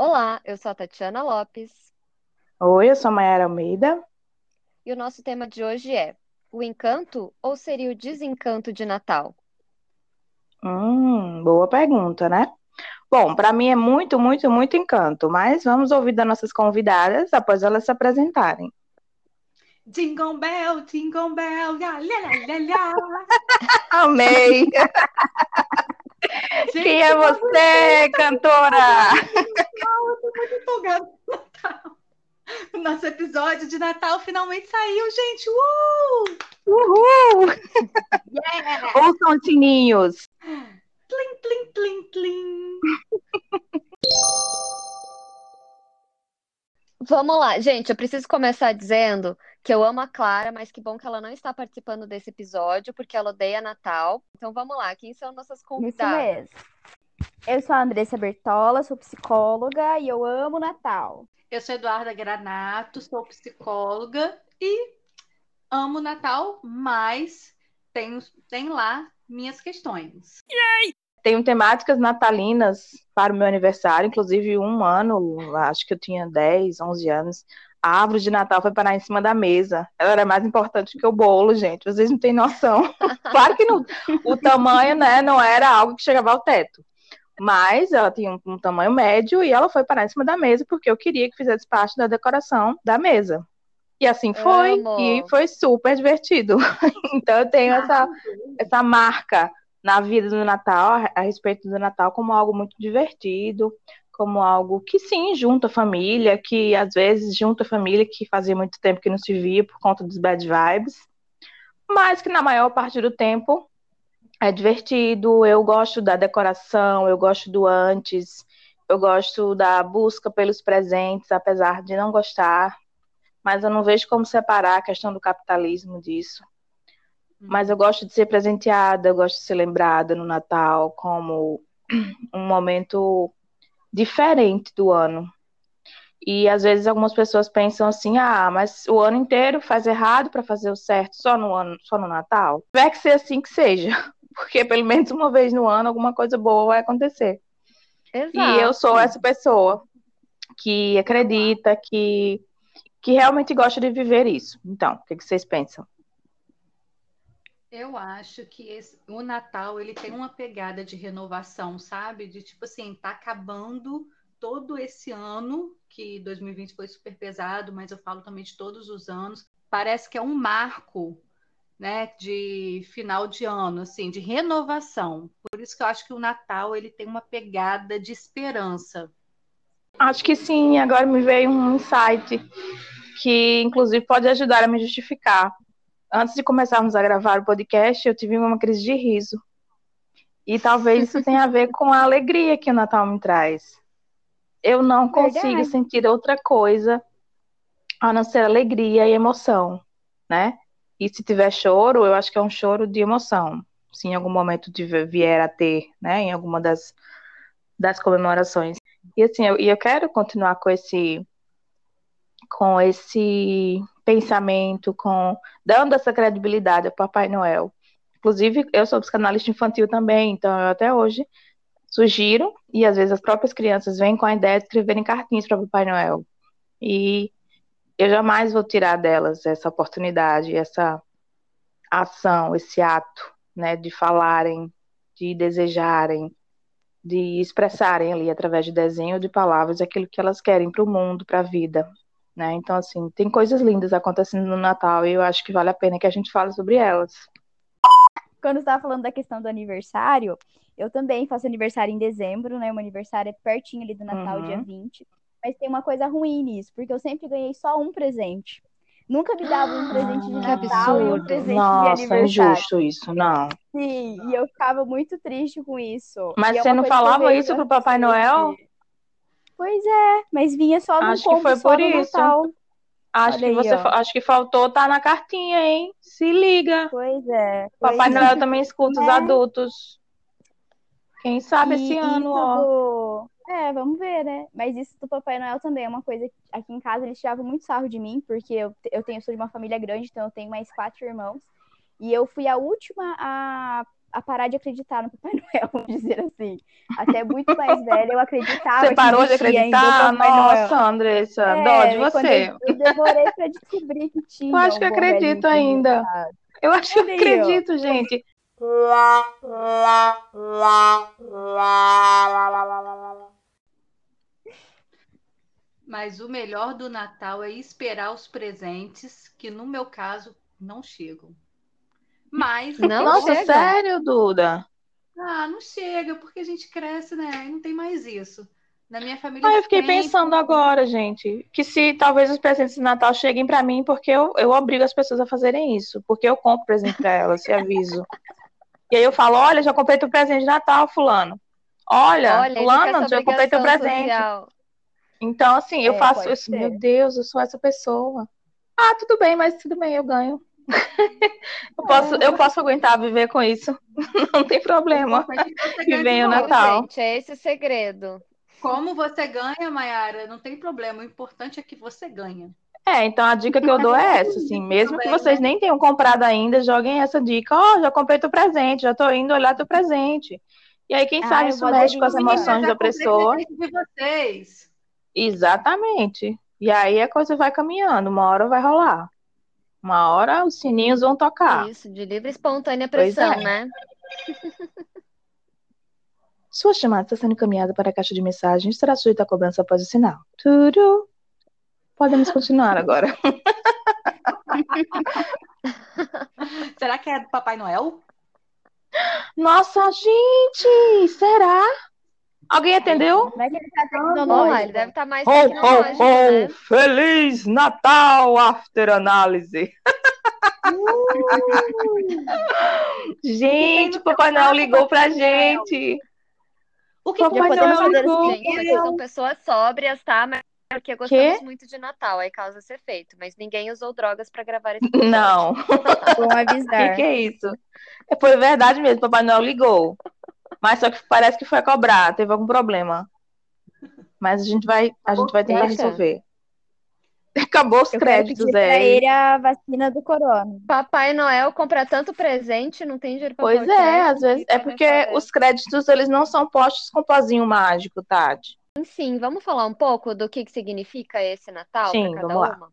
Olá, eu sou a Tatiana Lopes Oi, eu sou a Mayara Almeida. e o nosso tema de hoje é o encanto ou seria o desencanto de Natal? Hum, boa pergunta, né? Bom, para mim é muito, muito, muito encanto, mas vamos ouvir das nossas convidadas após elas se apresentarem. Jingle bell, jingle bell, lá, lá, lá, lá. Amei! Quem é você, cantora? Eu tô muito empolgada com Natal. O nosso episódio de Natal finalmente saiu, gente! Uh! Uhul! Yeah! Ouçam os sininhos. Tlim, tlim, tlim, tlim. Vamos lá, gente, eu preciso começar dizendo que eu amo a Clara, mas que bom que ela não está participando desse episódio, porque ela odeia Natal. Então vamos lá, quem são nossas Isso convidadas? mesmo. Eu sou a Andressa Bertola, sou psicóloga e eu amo Natal. Eu sou Eduarda Granato, sou psicóloga e amo Natal, mas tenho, tenho lá minhas questões. Tenho temáticas natalinas para o meu aniversário, inclusive um ano, acho que eu tinha 10, 11 anos. A árvore de Natal foi parar em cima da mesa. Ela era mais importante que o bolo, gente. Vocês não têm noção. Claro que não, o tamanho, né, não era algo que chegava ao teto. Mas ela tinha um, um tamanho médio e ela foi parar em cima da mesa porque eu queria que fizesse parte da decoração da mesa. E assim foi, e foi super divertido. Então eu tenho essa, essa marca na vida do Natal, a, respeito do Natal, como algo muito divertido, como algo que sim, junta a família, que às vezes junta a família que fazia muito tempo que não se via por conta dos bad vibes, mas que na maior parte do tempo é divertido. Eu gosto da decoração, eu gosto do antes, eu gosto da busca pelos presentes, apesar de não gostar, mas eu não vejo como separar a questão do capitalismo disso. Mas eu gosto de ser presenteada, eu gosto de ser lembrada no Natal como um momento diferente do ano. E às vezes algumas pessoas pensam assim: ah, mas o ano inteiro faz errado para fazer o certo só no ano, só no Natal. Vai que ser assim que seja, porque pelo menos uma vez no ano alguma coisa boa vai acontecer. Exato. E eu sou essa pessoa que acredita que que realmente gosta de viver isso. Então, o que que vocês pensam? Eu acho que esse- o Natal ele tem uma pegada de renovação, sabe? De tipo assim, tá acabando todo esse ano, que 2020 foi super pesado, mas eu falo também de todos os anos. Parece que é um marco, né, de final de ano, assim, de renovação. Por isso que eu acho que o Natal ele tem uma pegada de esperança. Acho que sim, agora me veio um insight que, inclusive, pode ajudar a me justificar. Antes de começarmos a gravar o podcast, eu tive uma crise de riso. E talvez isso tenha a ver com a alegria que o Natal me traz. Eu não consigo Verdade. sentir outra coisa a não ser alegria e emoção, né? E se tiver choro, eu acho que é um choro de emoção. Se em algum momento vier a ter, né, em alguma das, das comemorações. E assim, eu, eu quero continuar com esse com esse pensamento, com dando essa credibilidade ao Papai Noel. Inclusive, eu sou psicanalista infantil também, então eu até hoje sugiro, e às vezes as próprias crianças vêm com a ideia de escreverem cartinhas para Papai Noel. E eu jamais vou tirar delas essa oportunidade, essa ação, esse ato, né, de falarem, de desejarem, de expressarem ali através de desenho de palavras aquilo que elas querem para o mundo, para a vida, né? Então assim, tem coisas lindas acontecendo no Natal e eu acho que vale a pena que a gente fale sobre elas. Quando você estava falando da questão do aniversário, eu também faço aniversário em dezembro, né? O meu aniversário é pertinho ali do Natal, Uhum. dia 20. Mas tem uma coisa ruim nisso, porque eu sempre ganhei só um presente. Nunca me dava um presente de Que Natal e um presente de Nossa, é aniversário. injusto isso, não. Sim, e eu ficava muito triste com isso. Mas E é você uma não falava isso pro Papai. Noel? Pois é, mas vinha só no Acho que combo foi só por no isso. Natal. Acho Olha que você, acho que faltou tá na cartinha, hein? Se liga. Pois é. Papai pois é. Noel também escuta os Né? adultos. Quem sabe E esse ano, ó. É, vamos ver, né? Mas isso do Papai Noel também é uma coisa que aqui em casa eles tiravam muito sarro de mim, porque eu, eu tenho, eu sou de uma família grande, então eu tenho mais quatro irmãos. E eu fui a última a, a parar de acreditar no Papai Noel, vamos dizer assim. Até muito mais velha eu acreditava. Você parou de acreditar? Papai Noel. Nossa, Andressa, É, dó de você. Eu, eu demorei pra descobrir que tinha. Eu acho que um eu acredito que me ainda. Eu acho que eu Olha aí, ó. acredito, gente. Mas o melhor do Natal é esperar os presentes, que no meu caso não chegam. Mas Não Nossa, chega? sério, Duda? ah, não chega, porque a gente cresce, né? E não tem mais isso. Na minha família Ah, eu fiquei pensando agora, gente, que se talvez os presentes de Natal cheguem pra mim, porque eu, eu obrigo as pessoas a fazerem isso, porque eu compro presente pra elas, e aviso. E aí eu falo, olha, já comprei teu presente de Natal, fulano. Olha, fulano, já comprei teu obrigação presente. social. Então, assim, eu É, faço isso, ser. meu Deus, eu sou essa pessoa. Ah, tudo bem, mas tudo bem, eu ganho. Eu posso, eu posso aguentar viver com isso. Não tem problema. Que Que ganhe vem o. Natal. Gente, é esse o segredo. Como você ganha, Mayara, não tem problema. O importante é que você ganha. É, então a dica que eu dou é essa, assim, mesmo que Também, vocês nem tenham comprado ainda, joguem essa dica. Ó, já comprei teu presente, já tô indo olhar teu presente. E aí, quem Ah, sabe isso mexe com as emoções da pessoa. de vocês. Exatamente. E aí a coisa vai caminhando, uma hora vai rolar. Uma hora os sininhos vão tocar. Isso, de livre e espontânea pressão, é. né? Sua chamada está sendo encaminhada para a caixa de mensagens, será sujeita a cobrança após o sinal. Tudo. Podemos continuar agora. Será que é do Papai Noel? Nossa, gente! Será? Alguém atendeu? Como é que ele tá lá, tecnológico? ele deve estar mais Ho, ho, ho! né? Feliz Natal After Análise! Gente, no Papai Noel ligou pra gente. O que, Papai que podemos Noel fazer ligou. assim, aqui são pessoas sóbrias, tá? Mas é porque gostamos muito de Natal, aí causa esse efeito. Mas ninguém usou drogas pra gravar esse episódio. Não, o Vamos que, avisar. que é isso? Foi verdade mesmo, Papai Noel ligou. Mas só que parece que foi a cobrar, teve algum problema. Mas a gente vai, a gente vai tentar resolver. Acabou os Eu quero créditos, é. ele a vacina do corona. Papai Noel compra tanto presente, não tem dinheiro pra Pois é, crédito, às vezes é vai porque fazer? os créditos eles não são postos com pozinho mágico, Tati. Sim, vamos falar um pouco do que que significa esse Natal Sim, para cada vamos lá.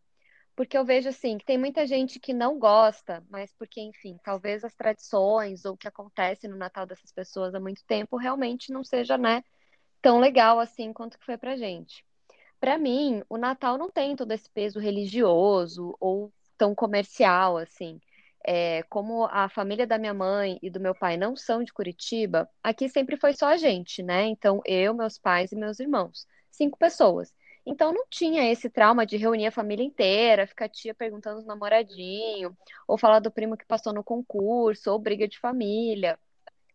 Porque eu vejo assim que tem muita gente que não gosta, mas porque, enfim, talvez as tradições ou o que acontece no Natal dessas pessoas há muito tempo realmente não seja, né, tão legal assim quanto que foi pra gente. Pra mim, o Natal não tem todo esse peso religioso ou tão comercial assim. É, como a família da minha mãe e do meu pai não são de Curitiba, aqui sempre foi só a gente, né? Então, eu, meus pais e meus irmãos. Cinco pessoas. Então, não tinha esse trauma de reunir a família inteira, ficar a tia perguntando os namoradinhos, ou falar do primo que passou no concurso, ou briga de família.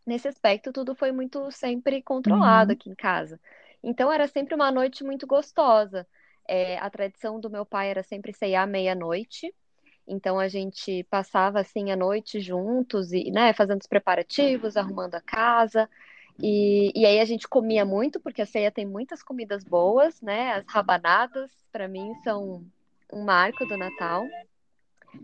Nesse aspecto, tudo foi muito sempre controlado Uhum. aqui em casa. Então, era sempre uma noite muito gostosa. É, a tradição do meu pai era sempre ceiar meia-noite. Então a gente passava assim a noite juntos e, né, fazendo os preparativos, arrumando a casa. E, e aí a gente comia muito, porque a ceia tem muitas comidas boas, né? As rabanadas, para mim, são um marco do Natal.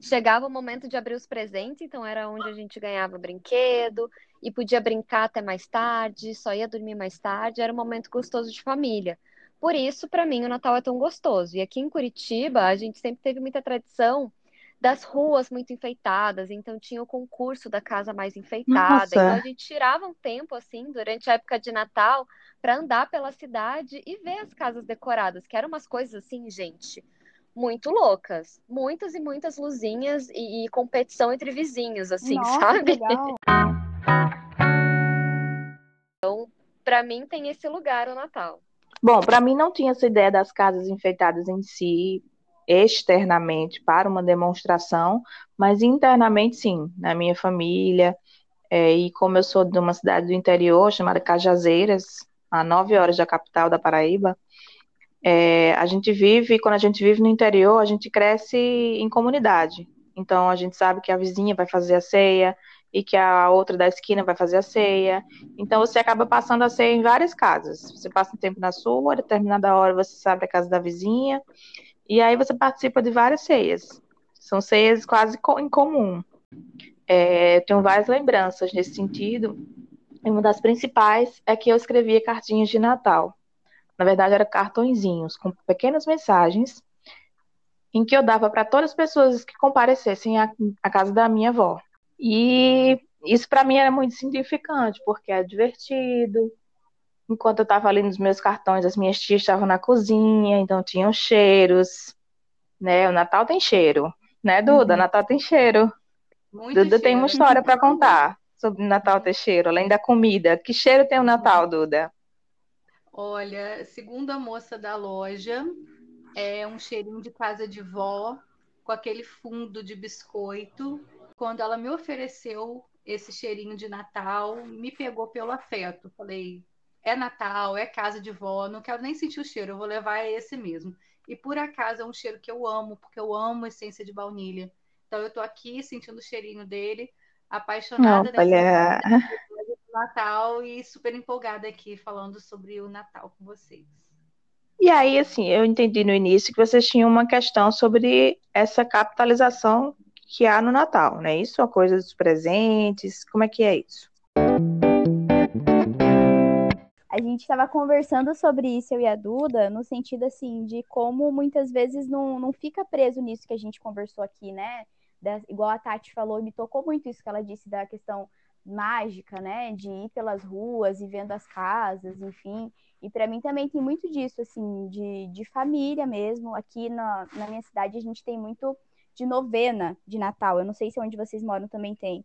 Chegava o momento de abrir os presentes, então era onde a gente ganhava brinquedo e podia brincar até mais tarde, só ia dormir mais tarde, era um momento gostoso de família. Por isso, para mim, o Natal é tão gostoso. E aqui em Curitiba, a gente sempre teve muita tradição das ruas muito enfeitadas, então tinha o concurso da casa mais enfeitada. Nossa. Então a gente tirava um tempo assim durante a época de Natal para andar pela cidade e ver as casas decoradas, que eram umas coisas assim, gente, muito loucas, muitas e muitas luzinhas e, e competição entre vizinhos, assim, Nossa, sabe? legal. Para mim tem esse lugar o Natal. Bom, para mim não tinha essa ideia das casas enfeitadas em si, externamente, para uma demonstração, mas internamente sim, na minha família. É, e como eu sou de uma cidade do interior chamada Cajazeiras, a nove horas da capital da Paraíba, é, a gente vive, quando a gente vive no interior, a gente cresce em comunidade. Então a gente sabe que a vizinha vai fazer a ceia e que a outra da esquina vai fazer a ceia. Então você acaba passando a ceia em várias casas. Você passa um tempo na sua, a determinada hora você sabe a casa da vizinha, e aí você participa de várias ceias. São ceias quase em comum. É, tenho várias lembranças nesse sentido. E uma das principais é que eu escrevia cartinhas de Natal. Na verdade, eram cartõezinhos com pequenas mensagens em que eu dava para todas as pessoas que comparecessem à, à casa da minha avó. E isso para mim era muito significante, porque é divertido. Enquanto eu estava ali nos meus cartões, as minhas tias estavam na cozinha, então tinham cheiros, né? O Natal tem cheiro, né, Duda? Uhum. Natal tem cheiro. Muito Duda cheiro. tem uma história para contar sobre Natal ter cheiro, além da comida. Que cheiro tem o Natal, Duda? Olha, segundo a moça da loja, é um cheirinho de casa de vó, com aquele fundo de biscoito. Quando ela me ofereceu esse cheirinho de Natal, me pegou pelo afeto. Falei, é Natal, é casa de vó, não quero nem sentir o cheiro, eu vou levar esse mesmo. E por acaso é um cheiro que eu amo, porque eu amo essência de baunilha. Então eu tô aqui sentindo o cheirinho dele, apaixonada olha... Natal e super empolgada aqui falando sobre o Natal com vocês. E aí, assim, eu entendi no início que vocês tinham uma questão sobre essa capitalização que há no Natal, né? Isso, a coisa dos presentes, como é que é isso? A gente estava conversando sobre isso, eu e a Duda, no sentido, assim, de como muitas vezes não, não fica preso nisso que a gente conversou aqui, né? Da, igual a Tati falou, me tocou muito isso que ela disse da questão mágica, né? De ir pelas ruas e vendo as casas, enfim. E para mim também tem muito disso, assim, de, de família mesmo. Aqui na, na minha cidade a gente tem muito de novena de Natal. Eu não sei se onde vocês moram também tem.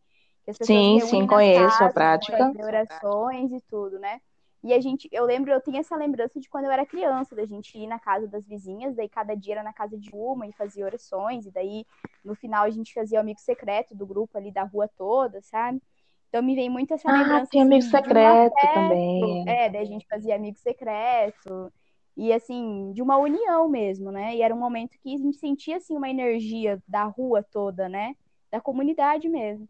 sim, sim, conheço casas, a prática. orações e tudo, né? E a gente, eu lembro, eu tenho essa lembrança de quando eu era criança, da gente ir na casa das vizinhas, daí cada dia era na casa de uma e fazia orações, e daí no final a gente fazia o amigo secreto do grupo ali da rua toda, sabe? Então me vem muito essa ah, lembrança. Tem amigo assim, secreto também. É, daí a gente fazia amigo secreto. E assim, de uma união mesmo, né? E era um momento que a gente sentia assim uma energia da rua toda, né? Da comunidade mesmo.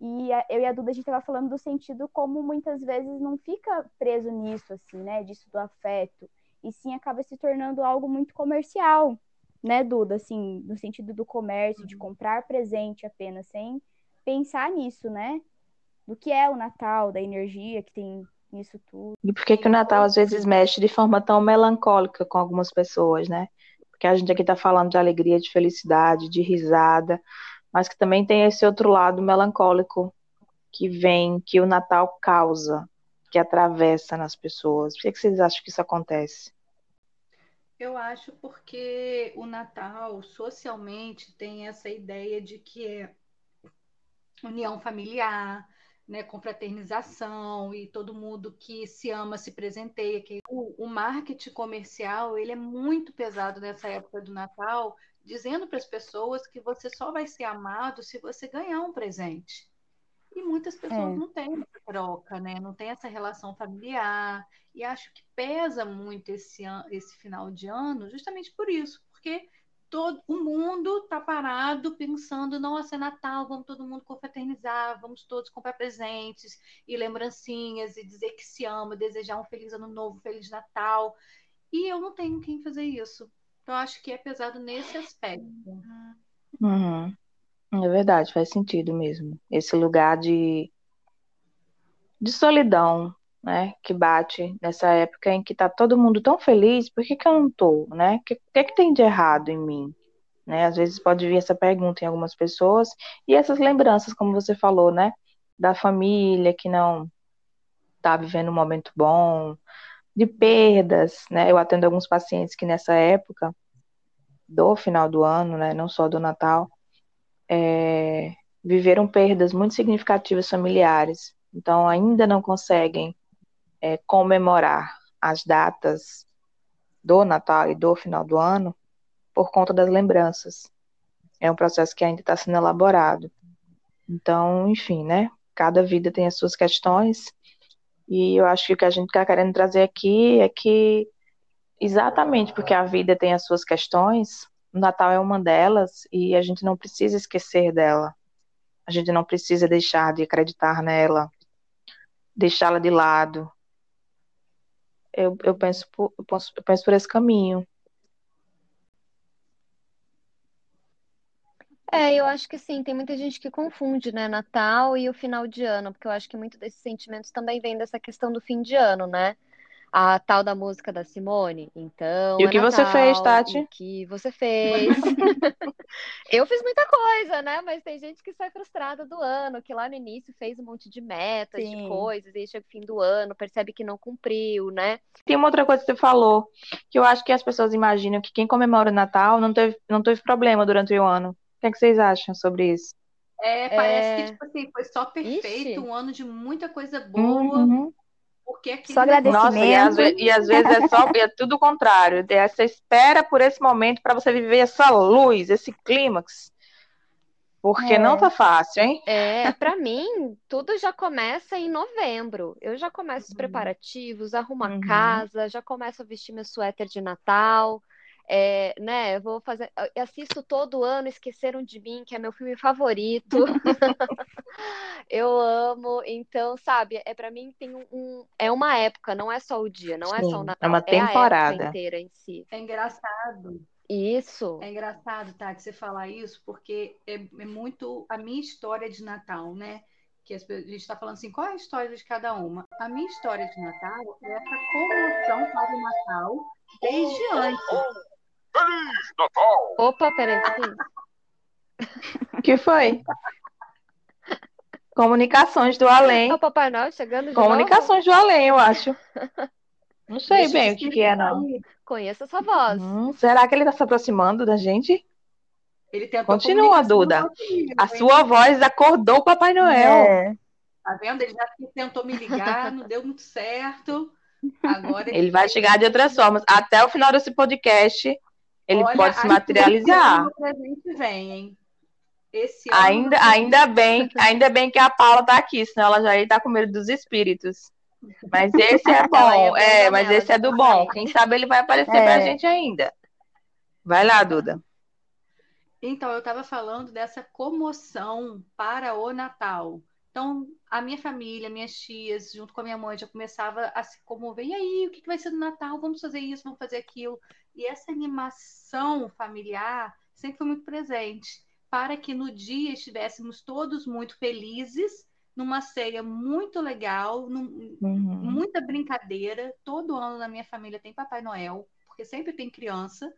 E a, eu e a Duda, a gente estava falando do sentido como muitas vezes não fica preso nisso, assim, né? Disso do afeto. E sim acaba se tornando algo muito comercial, né, Duda? Assim, no sentido do comércio, de uhum. comprar presente apenas, sem pensar nisso, né? do que é o Natal, da energia que tem nisso tudo. E por que, que o Natal às vezes mexe de forma tão melancólica com algumas pessoas, né? Porque a gente aqui está falando de alegria, de felicidade, de risada, mas que também tem esse outro lado melancólico que vem, que o Natal causa, que atravessa nas pessoas. Por que, que vocês acham que isso acontece? Eu acho porque o Natal socialmente tem essa ideia de que é união familiar, né, confraternização e todo mundo que se ama se presenteia. Que o, o marketing comercial ele é muito pesado nessa época do Natal, dizendo para as pessoas que você só vai ser amado se você ganhar um presente. E muitas pessoas é. não têm essa troca, né? Não tem essa relação familiar. E acho que pesa muito esse, esse final de ano justamente por isso, porque todo o mundo está parado pensando, nossa, é Natal, vamos todo mundo confraternizar, vamos todos comprar presentes e lembrancinhas e dizer que se ama, desejar um feliz ano novo, feliz Natal. E eu não tenho quem fazer isso. Então acho que é pesado nesse aspecto. Uhum. É verdade, faz sentido mesmo. Esse lugar de, de solidão, né, que bate nessa época em que tá todo mundo tão feliz, por que, que eu não tô, né? O que, que, que tem de errado em mim? Né? Às vezes pode vir essa pergunta em algumas pessoas, e essas lembranças, como você falou, né? Da família que não tá vivendo um momento bom, de perdas, né? Eu atendo alguns pacientes que nessa época do final do ano, né? Não só do Natal, é, viveram perdas muito significativas familiares. Então ainda não conseguem é, comemorar as datas do Natal e do final do ano por conta das lembranças. É um processo que ainda está sendo elaborado. Então, enfim, né? Cada vida tem as suas questões. E eu acho que o que a gente está querendo trazer aqui é que, exatamente porque a vida tem as suas questões, o Natal é uma delas e a gente não precisa esquecer dela. A gente não precisa deixar de acreditar nela, deixá-la de lado, eu, eu, penso por, eu, penso, eu penso por esse caminho. É, eu acho que sim, tem muita gente que confunde, né, Natal e o final de ano, porque eu acho que muito desses sentimentos também vem dessa questão do fim de ano, né? A tal da música da Simone. Então, E o é que você Natal, fez, e Tati? o que você fez. Eu fiz muita coisa, né? Mas tem gente que sai frustrada do ano, que lá no início fez um monte de metas, de Sim. coisas, e chega o fim do ano, percebe que não cumpriu, né? Tem uma outra coisa que você falou, que eu acho que as pessoas imaginam que quem comemora o Natal não teve, não teve problema durante o ano. O que é que vocês acham sobre isso? É, parece É. que, tipo assim, foi só perfeito, Ixi. um ano de muita coisa boa, Uhum. porque aquele Só negócio- Nossa, e às, Agradecimento. e às vezes é só é tudo o contrário. É, Você espera por esse momento para você viver essa luz, esse clímax. Porque É. não tá fácil, hein? É, para mim, tudo já começa em novembro. Eu já começo os Uhum. preparativos, arrumo a Uhum. casa, já começo a vestir meu suéter de Natal. É, né, eu vou fazer. Eu assisto todo ano Esqueceram de Mim, que é meu filme favorito. Eu amo. Então, sabe, é para mim tem um, um- é uma época, não é só o dia, não é só o Sim, Natal, é uma é a época temporada. inteira em si. É engraçado. Isso. É engraçado, Tati, você falar isso, porque é, é muito a minha história de Natal, né? Que a gente está falando assim, qual é a história de cada uma? A minha história de Natal é essa comoção para o Natal desde antes. Opa, peraí, que que é? O que foi? Comunicações do além. É o Papai Noel chegando de novo? Comunicações do além, eu acho. Não sei Deixa bem o que que é, não. Conheço essa voz. Hum, será que ele está se aproximando da gente? Ele tentou Continua, Duda. comigo, A hein? sua voz acordou o Papai Noel. É. Tá vendo? Ele já tentou me ligar, não deu muito certo. Agora Ele vai chegar de outras formas. Até o final desse podcast, ele Olha, pode se materializar. ano o presente vem, hein? Esse ano Ainda, o presente ainda bem, ainda bem que a Paula tá aqui, senão ela já ia estar com medo dos espíritos. Mas esse é bom, a é, mas esse é do bom. Quem sabe ele vai aparecer É. pra gente ainda. Vai lá, Duda. Então, eu estava falando dessa comoção para o Natal. Então, a minha família, minhas tias, junto com a minha mãe, já começava a se comover. E aí, o que que vai ser no Natal? Vamos fazer isso, vamos fazer aquilo. E essa animação familiar sempre foi muito presente, para que no dia estivéssemos todos muito felizes, numa ceia muito legal, num- Uhum. muita brincadeira. Todo ano na minha família tem Papai Noel, porque sempre tem criança.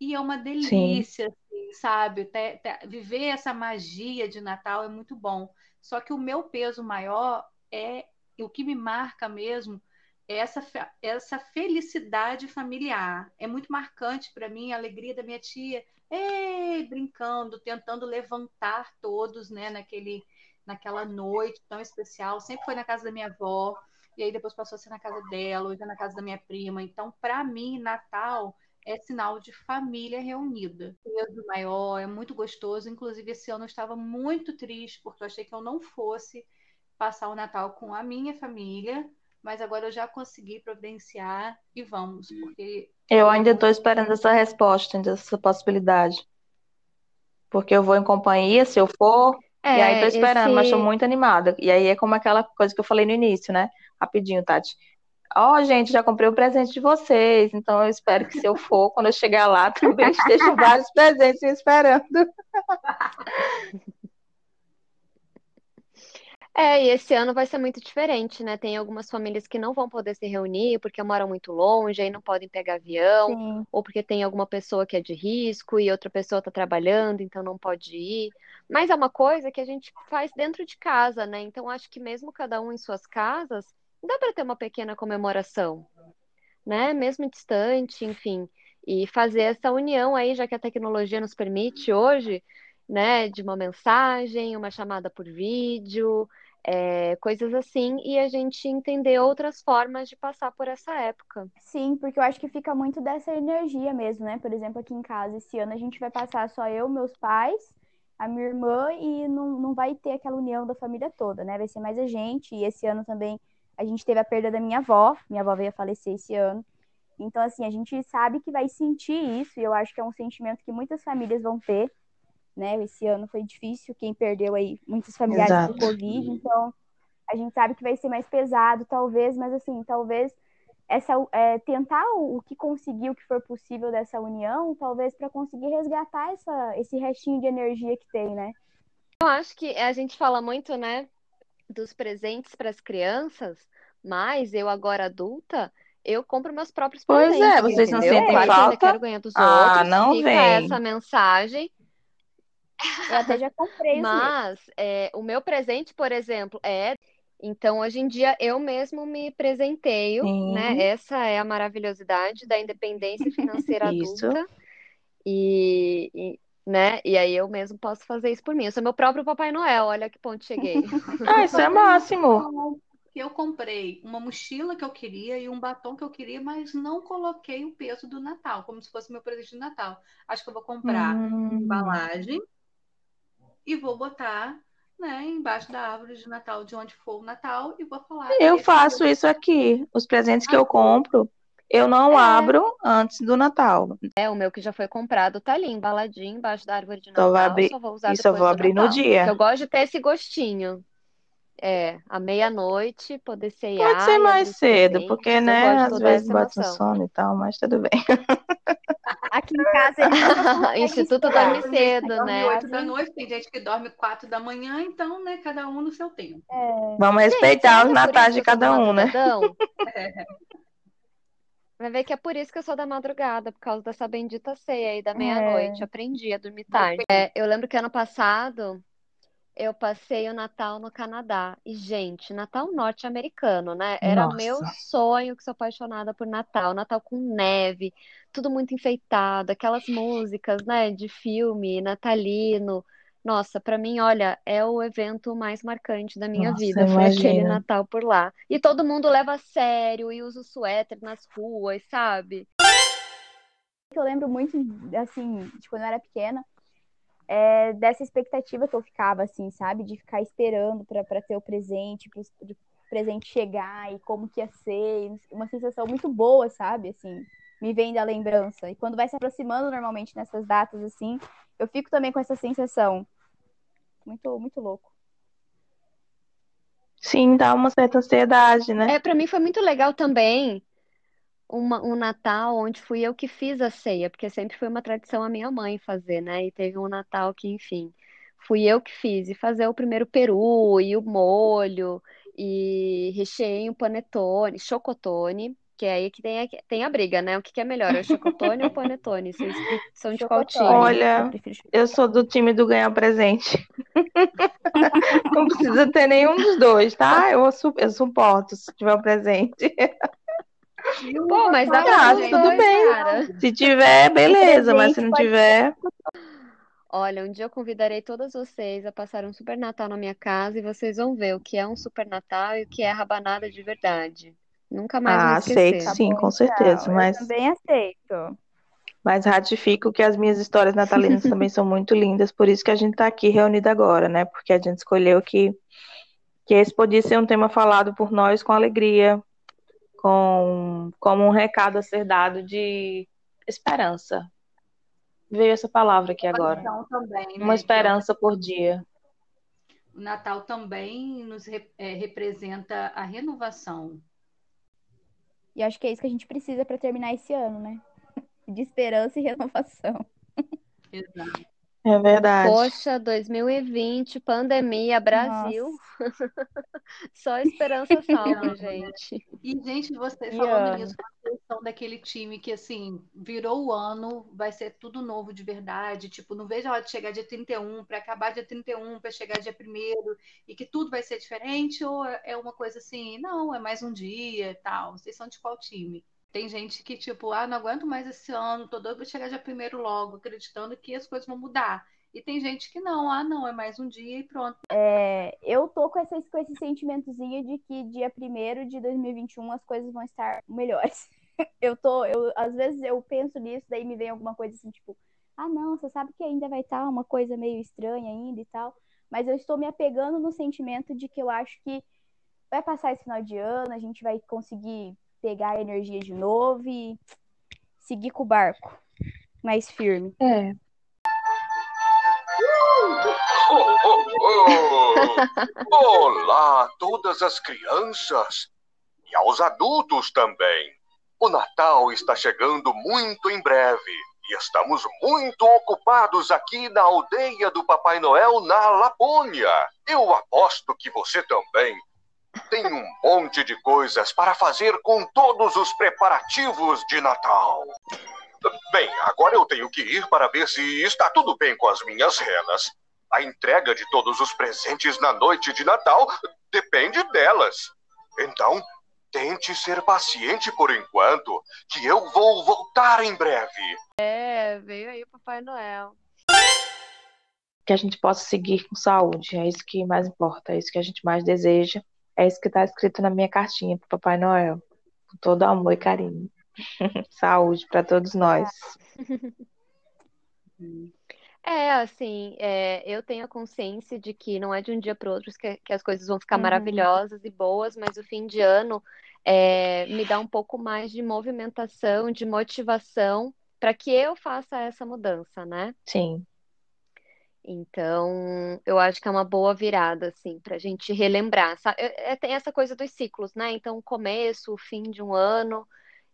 E é uma delícia, assim, sabe? Te- te- viver essa magia de Natal é muito bom. Só que o meu peso maior é o que me marca mesmo essa, essa felicidade familiar. É muito marcante para mim a alegria da minha tia, ei, brincando, tentando levantar todos, né, naquele, naquela noite tão especial. Sempre foi na casa da minha avó, e aí depois passou a ser na casa dela, hoje é na casa da minha prima. Então, para mim, Natal é sinal de família reunida. Peso maior, é muito gostoso. Inclusive, esse ano eu estava muito triste, porque eu achei que eu não fosse passar o Natal com a minha família, mas agora eu já consegui providenciar e vamos, porque Eu ainda estou esperando essa resposta, essa possibilidade. Porque eu vou em companhia, se eu for, e aí tô É, esperando, mas tô esse- muito animada. E aí é como aquela coisa que eu falei no início, né? Rapidinho, Tati. Ó, gente, já comprei o presente de vocês, então eu espero que se eu for, quando eu chegar lá, também estejam vários presentes me esperando. É, e esse ano vai ser muito diferente, né? Tem algumas famílias que não vão poder se reunir porque moram muito longe, aí não podem pegar avião, Sim. ou porque tem alguma pessoa que é de risco e outra pessoa está trabalhando, então não pode ir. Mas é uma coisa que a gente faz dentro de casa, né? Então acho que mesmo cada um em suas casas, dá para ter uma pequena comemoração, né? Mesmo distante, enfim, e fazer essa união aí, já que a tecnologia nos permite hoje, né? De uma mensagem, uma chamada por vídeo é, coisas assim, e a gente entender outras formas de passar por essa época. Sim, porque eu acho que fica muito dessa energia mesmo, né? Por exemplo, aqui em casa, esse ano a gente vai passar só eu, meus pais, a minha irmã, e não, não vai ter aquela união da família toda, né? Vai ser mais a gente. E esse ano também a gente teve a perda da minha avó, minha avó veio a falecer esse ano. Então, assim, a gente sabe que vai sentir isso, e eu acho que é um sentimento que muitas famílias vão ter, né? Esse ano foi difícil, quem perdeu aí muitos familiares por Exato. Covid, então a gente sabe que vai ser mais pesado, talvez, mas assim, talvez essa é, tentar o, o, que conseguir, o que for possível dessa união, talvez para conseguir resgatar essa, esse restinho de energia que tem, né? Eu acho que a gente fala muito, né, dos presentes para as crianças, mas eu agora adulta, eu compro meus próprios pois presentes. Pois é, vocês não entendeu? sentem falta? Eu quero ganhar dos ah, outros, não fica vem. essa mensagem. Eu até já comprei. Mas é, o meu presente, por exemplo, é então, hoje em dia, eu mesmo me presenteio, Sim. né? Essa é a maravilhosidade da independência financeira adulta. E, e, né? E aí eu mesmo posso fazer isso por mim. Eu sou meu próprio Papai Noel, olha que ponto cheguei. Ah, isso é máximo. Eu comprei uma mochila que eu queria e um batom que eu queria, mas não coloquei o peso do Natal, como se fosse meu presente de Natal. Acho que eu vou comprar Hum. embalagem e vou botar né, embaixo da árvore de Natal, de onde for o Natal, e vou falar. Eu faço o- isso aqui. Os presentes que Ah, eu compro, eu não É. abro antes do Natal. É, o meu que já foi comprado tá ali, embaladinho, embaixo da árvore de Só Natal. vai abrir- Só vou usar e só depois vou abrir no Natal. dia. Porque eu gosto de ter esse gostinho. É, à meia-noite, poder ceiar Pode ser mais cedo, porque, Eu né, às vezes bate um sono e tal, mas tudo bem. Aqui em casa gente Instituto esperar. dorme gente cedo, dorme né? 8 da noite, tem gente que dorme 4 da manhã, então, né, cada um no seu tempo. É, Vamos Gente, respeitar será os é natais de cada um, né? É. Vai ver que é por isso que eu sou da madrugada, por causa dessa bendita ceia aí da meia-noite. Aprendi a dormir tarde. É, eu lembro que ano passado eu passei o Natal no Canadá. E, gente, Natal norte-americano, né? Era Nossa. meu sonho que sou apaixonada por Natal. Natal com neve, tudo muito enfeitado, aquelas músicas, né, de filme natalino. Nossa, pra mim, olha, é o evento mais marcante da minha Nossa, vida, foi aquele imagina. Natal por lá. E todo mundo leva a sério e usa o suéter nas ruas, sabe? eu lembro muito, assim, de quando eu era pequena, é dessa expectativa que eu ficava, assim, sabe? De ficar esperando pra pra ter o presente, pro pro presente chegar e como que ia ser. Uma sensação muito boa, sabe? Assim, me vem da lembrança. E quando vai se aproximando normalmente nessas datas, assim, eu fico também com essa sensação. Muito, muito louco. Sim, dá uma certa ansiedade, né? É, para mim foi muito legal também uma, um Natal onde fui eu que fiz a ceia, porque sempre foi uma tradição a minha mãe fazer, né? E teve um Natal que, enfim, fui eu que fiz. E fazer o primeiro peru e o molho, e recheei um panetone, chocotone, que é aí que tem a, tem a briga, né? O que que é melhor, é o chocotone ou o panetone? Vocês são de qual time? Chocotone. Olha, Eu Eu sou do time do ganhar presente. Não precisa ter nenhum dos dois, tá? Eu, eu suporto se tiver um presente. Pô, mas dá pra tudo dois, bem. cara. Se tiver, beleza, mas se não tiver, Olha, um dia eu convidarei todas vocês a passar um super Natal na minha casa e vocês vão ver o que é um super Natal e o que é rabanada de verdade. Nunca mais ah, aceito esquecer. sim, bom, com certeza. então. Mas, Eu também aceito. mas ratifico que as minhas histórias natalinas também são muito lindas, por isso que a gente tá aqui reunida agora, né? Porque a gente escolheu que, que esse podia ser um tema falado por nós com alegria, com como um recado a ser dado de esperança. Veio essa palavra aqui agora. Também, né, Uma esperança por dia. O Natal também nos re- é, representa a renovação. E acho que é isso que a gente precisa para terminar esse ano, né? De esperança e renovação. Exato. É verdade. Poxa, 2020, pandemia, Brasil. Só esperança salva, gente. E, gente, vocês falando nisso, vocês são daquele time que, assim, virou o ano, vai ser tudo novo de verdade. Tipo, não vejo a hora de chegar dia 31, para acabar dia 31, para chegar dia 1 e que tudo vai ser diferente, ou é uma coisa assim, não, é mais um dia e tal. Vocês são de qual time? Tem gente que, tipo, ah, não aguento mais esse ano, tô doido pra chegar dia 1 logo, acreditando que as coisas vão mudar. E tem gente que não, ah, não, é mais um dia e pronto. É, eu tô com, essa, com esse sentimentozinho de que dia 1 de 2021 as coisas vão estar melhores. Eu tô, eu, às vezes eu penso nisso, daí me vem alguma coisa assim, tipo, ah, não, você sabe que ainda vai estar uma coisa meio estranha ainda e tal. Mas eu estou me apegando no sentimento de que eu acho que vai passar esse final de ano, a gente vai conseguir pegar a energia de novo e seguir com o barco mais firme. É. Oh, oh, oh. Olá a todas as crianças e aos adultos também. O Natal está chegando muito em breve e estamos muito ocupados aqui na aldeia do Papai Noel na Lapônia. Eu aposto que você também tem um monte de coisas para fazer com todos os preparativos de Natal. Bem, agora eu tenho que ir para ver se está tudo bem com as minhas renas. A entrega de todos os presentes na noite de Natal depende delas. Então, tente ser paciente por enquanto, que eu vou voltar em breve. É, veio aí o Papai Noel. Que a gente possa seguir com saúde. É isso que mais importa, é isso que a gente mais deseja. É isso que está escrito na minha cartinha para Papai Noel. Com todo amor e carinho. saúde para todos nós. É, assim, é, eu tenho a consciência de que não é de um dia para o outro que, que as coisas vão ficar Uhum. maravilhosas e boas, mas o fim de ano é, me dá um pouco mais de movimentação, de motivação para que eu faça essa mudança, né? Sim, Então, eu acho que é uma boa virada, assim, para a gente relembrar. Sabe? É, é- tem essa coisa dos ciclos, né? Então, o começo, o fim de um ano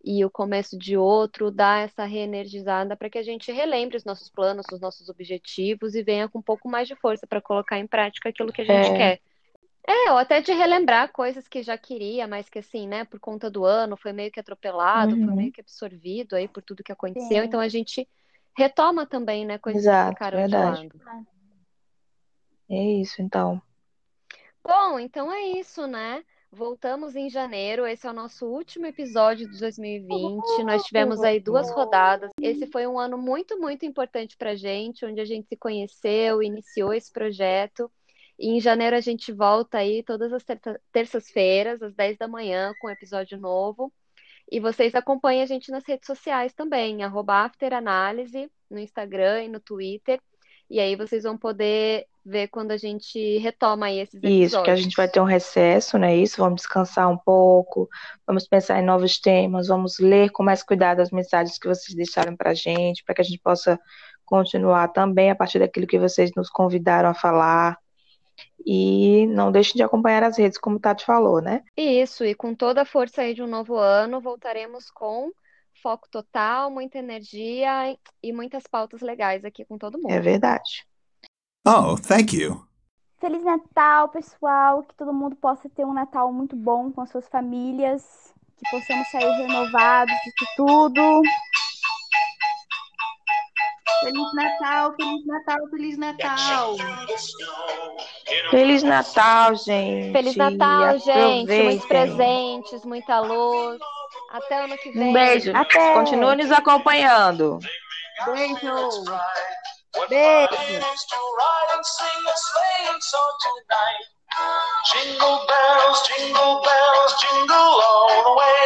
e o começo de outro dá essa reenergizada para que a gente relembre os nossos planos, os nossos objetivos e venha com um pouco mais de força para colocar em prática aquilo que a gente É. quer. É, ou até de relembrar coisas que já queria, mas que assim, né, por conta do ano foi meio que atropelado, foi Uhum. meio que absorvido aí por tudo que aconteceu. Sim. Então a gente retoma também, né, coisas que Exato, ficaram de verdade. lado. é isso então. Bom, então é isso, né? Voltamos em janeiro. Esse é o nosso último episódio de 2020. Nós tivemos aí duas rodadas. Esse foi um ano muito, muito importante pra gente, onde a gente se conheceu, iniciou esse projeto. E em janeiro a gente volta aí todas as terça- terças-feiras, às 10 da manhã, com um episódio novo. E vocês acompanhem a gente nas redes sociais também, arroba afteranálise, no Instagram e no Twitter. E aí vocês vão poder ver quando a gente retoma aí esses Isso, que a gente vai ter um recesso, né? Isso, vamos descansar um pouco, vamos pensar em novos temas, vamos ler com mais cuidado as mensagens que vocês deixaram pra gente, para que a gente possa continuar também a partir daquilo que vocês nos convidaram a falar. E não deixem de acompanhar as redes, como o Tati falou, né? Isso, e com toda a força aí de um novo ano, voltaremos com foco total, muita energia e muitas pautas legais aqui com todo mundo. É verdade. Oh, thank you. Feliz Natal, pessoal. Que todo mundo possa ter um Natal muito bom com as suas famílias. Que possamos sair renovados disso tudo. Feliz Natal, Feliz Natal, Feliz Natal. Feliz Natal, gente. Feliz Natal, gente! Muitos presentes, muita luz. Até ano que vem. Um beijo. Até. Continue nos acompanhando. Beijo. Beijo. used to ride and sing a sleighing song tonight. Jingle bells, jingle bells, jingle all the way.